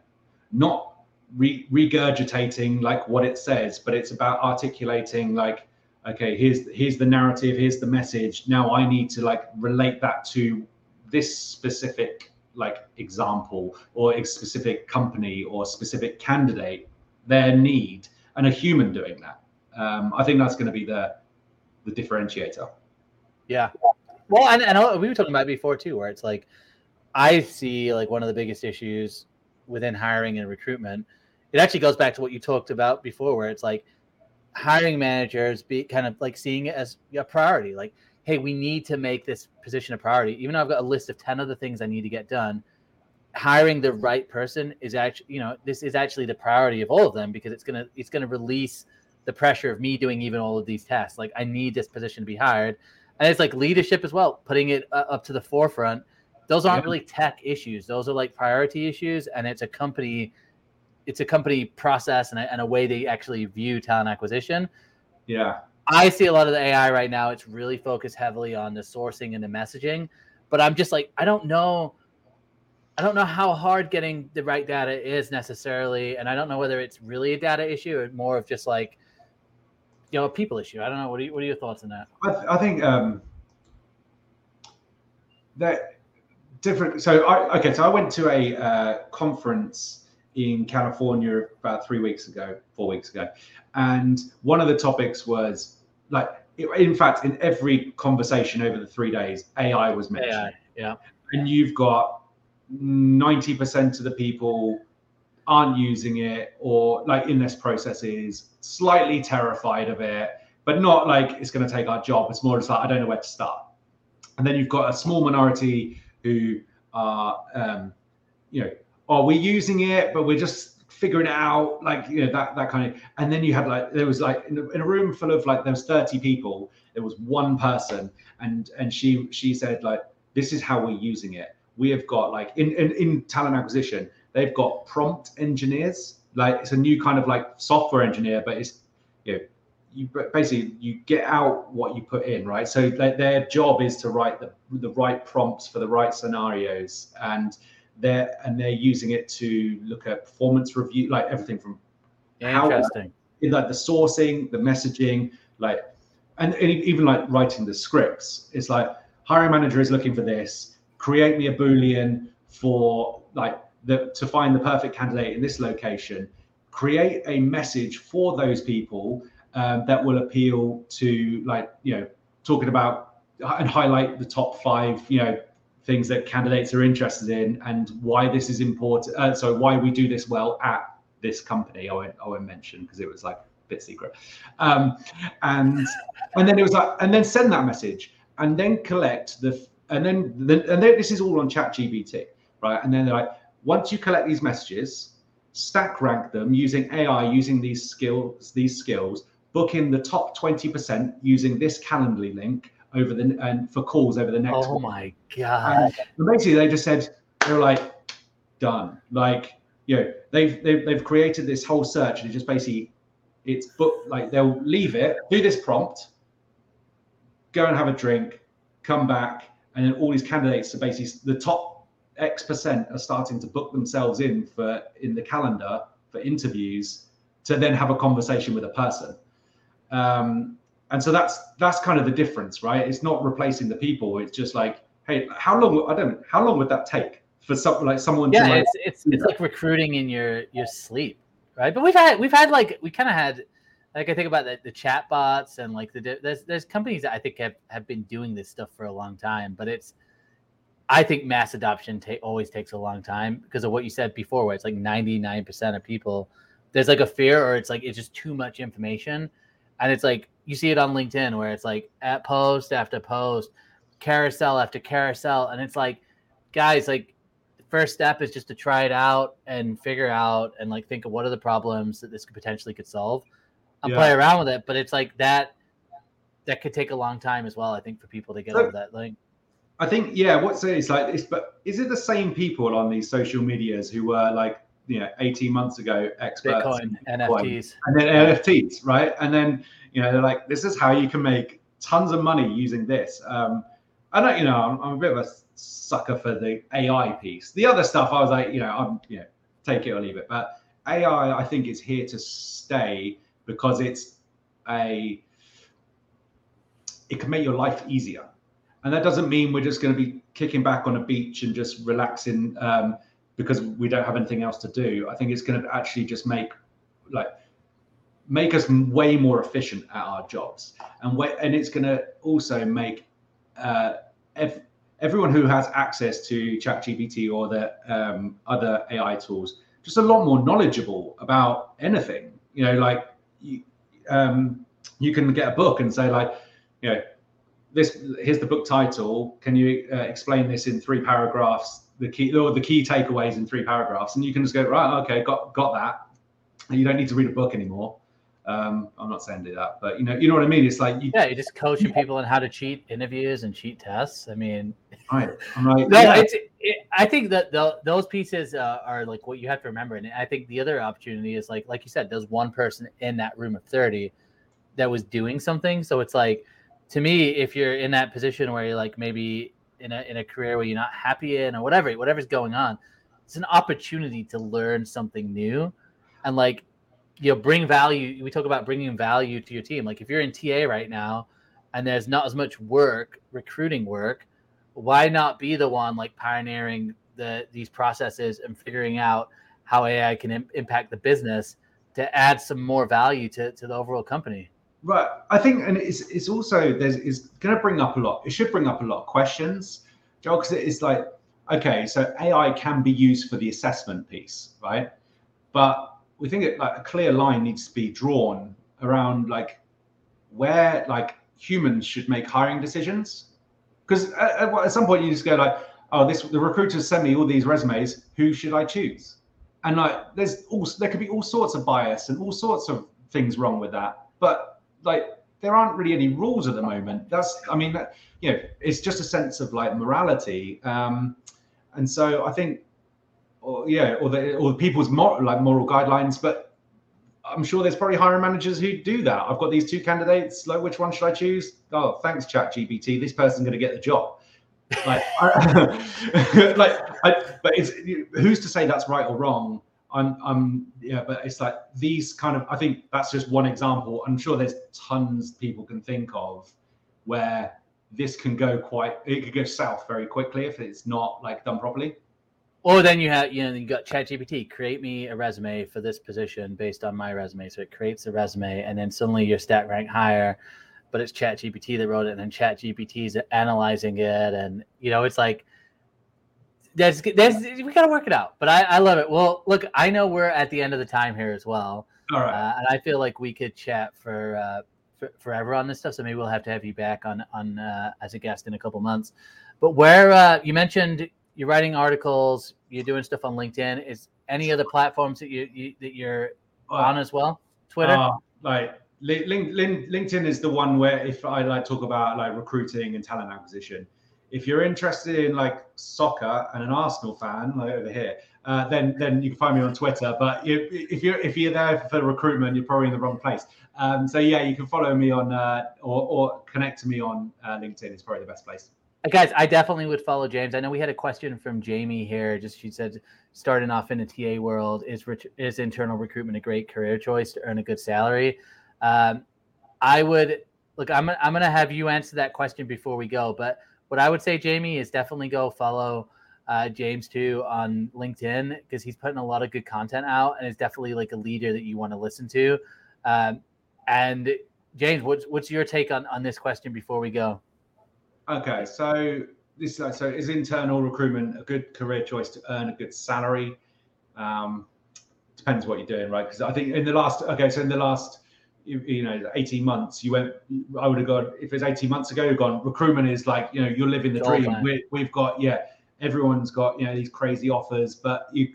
not re- regurgitating like what it says, but it's about articulating like, okay, here's here's the narrative, here's the message. Now I need to like relate that to this specific like example or a specific company or specific candidate, their need, and a human doing that. Um, I think that's going to be the the differentiator. Yeah. Well, and, and we were talking about before too, where it's like I see like one of the biggest issues within hiring and recruitment it actually goes back to what you talked about before, where it's like hiring managers be kind of like seeing it as a priority. Like, hey, we need to make this position a priority. Even though I've got a list of 10 other things I need to get done, hiring the right person is actually, you know, this is actually the priority of all of them because it's gonna it's gonna release the pressure of me doing even all of these tests. Like I need this position to be hired. And it's like leadership as well, putting it uh, up to the forefront. Those aren't really tech issues. Those are like priority issues. And it's a company it's a company process and a, and a way they actually view talent acquisition. Yeah. I see a lot of the AI right now. It's really focused heavily on the sourcing and the messaging, but I'm just like, I don't know. I don't know how hard getting the right data is necessarily, and I don't know whether it's really a data issue or more of just like, you know, a people issue. I don't know. What are, you, what are your thoughts on that? I, th- I think um, that different. So I okay. So I went to a uh, conference in California about three weeks ago, four weeks ago, and one of the topics was like, in fact, in every conversation over the three days, AI was mentioned. AI, yeah. And you've got ninety percent of the people aren't using it, or like in this process is slightly terrified of it, but not like it's going to take our job. It's more just like I don't know where to start. And then you've got a small minority who are, um, you know, are we using it, but we're just figuring it out, like you know that that kind of. And then you had like there was like in a, in a room full of like there was thirty people, there was one person, and and she she said like this is how we're using it. We have got like in in, in talent acquisition, they've got prompt engineers. Like it's a new kind of like software engineer, but it's you know you basically you get out what you put in right so like, their job is to write the, the right prompts for the right scenarios and they're and they're using it to look at performance review, like everything from interesting, how, like the sourcing, the messaging, like and, and even like writing the scripts. It's like hiring manager is looking for this. Create me a boolean for like the to find the perfect candidate in this location. Create a message for those people um, that will appeal to like you know talking about and highlight the top five you know things that candidates are interested in and why this is important. Uh, so why we do this well at this company. I won't, I won't mention because it was like a bit secret. Um, and and then it was like, and then send that message and then collect the and then the, and then this is all on Chat GPT, right? And then they're like, once you collect these messages, stack rank them using AI, using these skills, these skills, book in the top 20% using this Calendly link over the and for calls over the next. Oh my god! And basically, they just said they were like done. Like you know, they've they've, they've created this whole search and it just basically it's book like they'll leave it, do this prompt, go and have a drink, come back, and then all these candidates are basically the top X percent are starting to book themselves in for in the calendar for interviews to then have a conversation with a person. Um, and so that's that's kind of the difference, right? It's not replacing the people. It's just like, hey, how long? I don't. How long would that take for something like someone? Yeah, to like, it's it's it's like recruiting in your your sleep, right? But we've had we've had like we kind of had like I think about the, the chat bots and like the there's there's companies that I think have have been doing this stuff for a long time, but it's I think mass adoption ta- always takes a long time because of what you said before, where it's like 99% of people, there's like a fear or it's like it's just too much information. And it's like you see it on LinkedIn where it's like at post after post, carousel after carousel. And it's like, guys, like first step is just to try it out and figure out and like think of what are the problems that this could potentially could solve and Yeah. play around with it. But it's like that that could take a long time as well, I think, for people to get So- over that. Like I think yeah. What's it? It's like it's but is it the same people on these social medias who were like you know 18 months ago experts Bitcoin, in NFTs. and then NFTs, right? And then you know they're like, this is how you can make tons of money using this. Um, I don't, you know, I'm, I'm a bit of a sucker for the AI piece. The other stuff, I was like, you know, I'm, you know, take it or leave it. But AI, I think, is here to stay because it's a, it can make your life easier, and that doesn't mean we're just going to be kicking back on a beach and just relaxing um, because we don't have anything else to do. I think it's going to actually just make like make us way more efficient at our jobs and and it's going to also make uh, ev- everyone who has access to ChatGPT or the um, other AI tools just a lot more knowledgeable about anything. You know, like you, um, you can get a book and say like, you know, this here's the book title. Can you uh, explain this in three paragraphs? The key or the key takeaways in three paragraphs, and you can just go right. Okay, got got that. You don't need to read a book anymore. Um, I'm not saying do that, but you know, you know what I mean. It's like you, Yeah, you're just coaching people on how to cheat interviews and cheat tests. I mean, right? No, yeah. it's. It, I think that the, those pieces uh, are like what you have to remember, and I think the other opportunity is like, like you said, there's one person in that room of thirty that was doing something. So it's like, to me, if you're in that position where you're like maybe in a in a career where you're not happy in or whatever, whatever's going on, it's an opportunity to learn something new, and like you know bring value we talk about bringing value to your team. Like if you're in ta right now and there's not as much work recruiting work why not be the one like pioneering the these processes and figuring out how ai can Im- impact the business to add some more value to, to the overall company Right. I think, and it's it's also there's it's going to bring up a lot. It should bring up a lot of questions, Joel, because it's like, okay, so AI can be used for the assessment piece, right? But we think it, like a clear line needs to be drawn around like where like humans should make hiring decisions, because at, at, some point you just go like, oh, this the recruiters send me all these resumes. Who should I choose? And like, there's all there could be all sorts of bias and all sorts of things wrong with that, but like there aren't really any rules at the moment. That's, I mean, that, you know, it's just a sense of like morality. Um, and so I think, or yeah, or the or the people's mor- like moral guidelines. But I'm sure there's probably hiring managers who do that. I've got these two candidates. Like, which one should I choose? Oh, thanks, Chat GPT. This person's going to get the job. Like, I, like, I, but it's who's to say that's right or wrong? I'm, I'm, yeah, but it's like these kind of. I think that's just one example. I'm sure there's tons people can think of where this can go quite. It could go south very quickly if it's not like done properly. or then you have you know you got ChatGPT create me a resume for this position based on my resume so it creates a resume and then suddenly your stat rank higher but it's ChatGPT that wrote it and then ChatGPT is analyzing it and you know it's like there's, there's we got to work it out but I, I love it well look I know we're at the end of the time here as well All right. uh, and I feel like we could chat for, uh, for forever on this stuff. So maybe we'll have to have you back on on uh, as a guest in a couple months. But where uh, you mentioned you're writing articles, you're doing stuff on LinkedIn. Is any other platforms that you, you that you're on as well? Twitter. Uh, like Lin- Lin- Lin- LinkedIn is the one where if I like talk about like recruiting and talent acquisition. If you're interested in like soccer and an Arsenal fan, like over here, uh, then then you can find me on Twitter. But if, if you're if you're there for recruitment, you're probably in the wrong place. Um, so yeah, you can follow me on uh, or or connect to me on uh, LinkedIn. It's probably the best place. guys, I definitely would follow James. I know we had a question from Jamie here. Just she said, starting off in the TA world, is is internal recruitment a great career choice to earn a good salary? Um, I would look. I'm I'm gonna have you answer that question before we go. But what I would say, Jamie, is definitely go follow uh, James too on LinkedIn because he's putting a lot of good content out and is definitely like a leader that you want to listen to. Um, and James, what's what's your take on on this question before we go? Okay, so this so is internal recruitment a good career choice to earn a good salary? Um, depends what you're doing, right? Because I think in the last okay, so in the last you, you, know 18 months, you went. I would have gone if it's 18 months ago. You've gone recruitment is like you know you're living the dream. We, we've got yeah everyone's got you know these crazy offers but you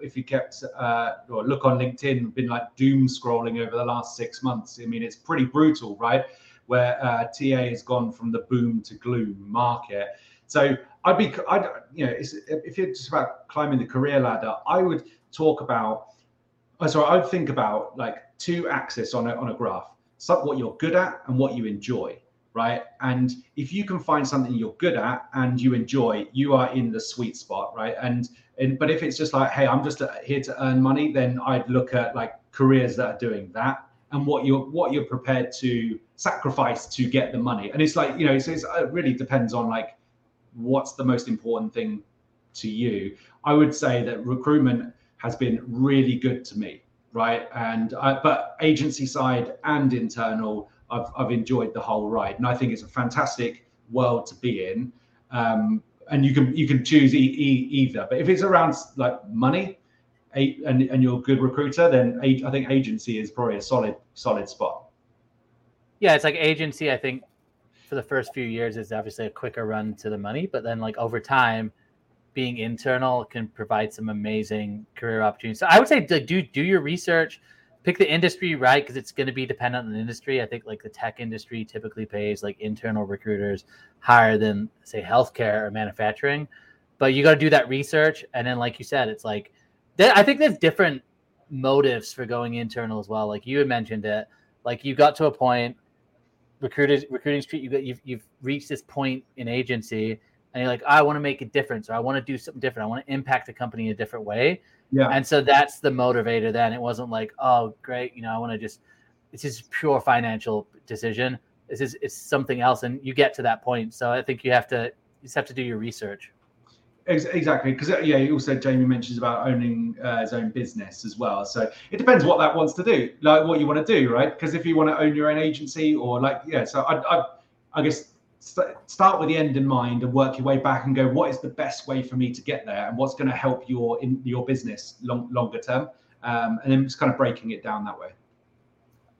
if you kept uh, or look on linkedin been like doom scrolling over the last six months i mean it's pretty brutal right where uh, ta has gone from the boom to gloom market so i'd be i'd you know if you're just about climbing the career ladder i would talk about sorry i would think about like two axes on a, on a graph so what you're good at and what you enjoy right? And if you can find something you're good at and you enjoy, you are in the sweet spot, right? And and but if it's just like, hey, I'm just uh, here to earn money, then I'd look at like careers that are doing that and what you're what you're prepared to sacrifice to get the money. And it's like you know, it's, it really depends on like what's the most important thing to you. I would say that recruitment has been really good to me, right? And but agency side and internal I've, I've enjoyed the whole ride, and I think it's a fantastic world to be in. Um, and you can you can choose e- e- either, but if it's around like money, a, and and you're a good recruiter, then a, I think agency is probably a solid solid spot. Yeah, it's like agency. I think for the first few years is obviously a quicker run to the money, but then like over time, being internal can provide some amazing career opportunities. So I would say do do your research pick the industry right because it's going to be dependent on the industry. I think like the tech industry typically pays like internal recruiters higher than say healthcare or manufacturing. But you got to do that research, and then like you said, it's like I think there's different motives for going internal as well. Like you had mentioned it, like you got to a point recruiters recruiting street you got you've, you've reached this point in agency and you're like i want to make a difference or i want to do something different i want to impact the company in a different way yeah. And so that's the motivator then. It wasn't like, oh, great, you know, I want to just, it's just pure financial decision. This is it's something else. And you get to that point. So I think you have to, you just have to do your research. Exactly, because uh, yeah, also Jamie mentions about owning uh, his own business as well. So it depends what that wants to do, like what you want to do, right? Because if you want to own your own agency or like yeah, so I, I, I guess st- start with the end in mind and work your way back and go what is the best way for me to get there and what's going to help your in your business long, longer term? Um, and then just kind of breaking it down that way.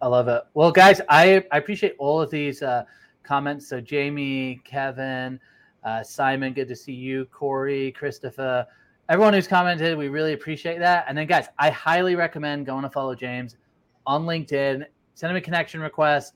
I love it. Well guys i, I appreciate all of these uh, comments. So jamie kevin uh, simon good to see you. Corey christopher everyone who's commented we really appreciate that. And then guys i highly recommend going to follow james on linkedin. Send him a connection request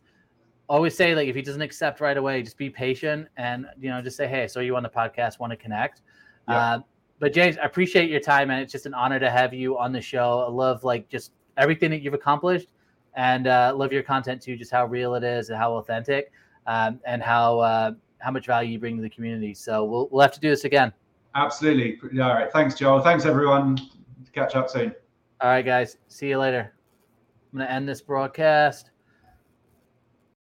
always say like if he doesn't accept right away, just be patient and you know just say, hey, so you on the podcast, want to connect. Uh, but James, I appreciate your time and it's just an honor to have you on the show. I love like just everything that you've accomplished and uh, love your content too, just how real it is and how authentic um, and how uh, how much value you bring to the community. So we'll we'll have to do this again. Absolutely. All right. Thanks, Joel. Thanks everyone. Catch up soon. All right, guys. See you later. I'm gonna end this broadcast.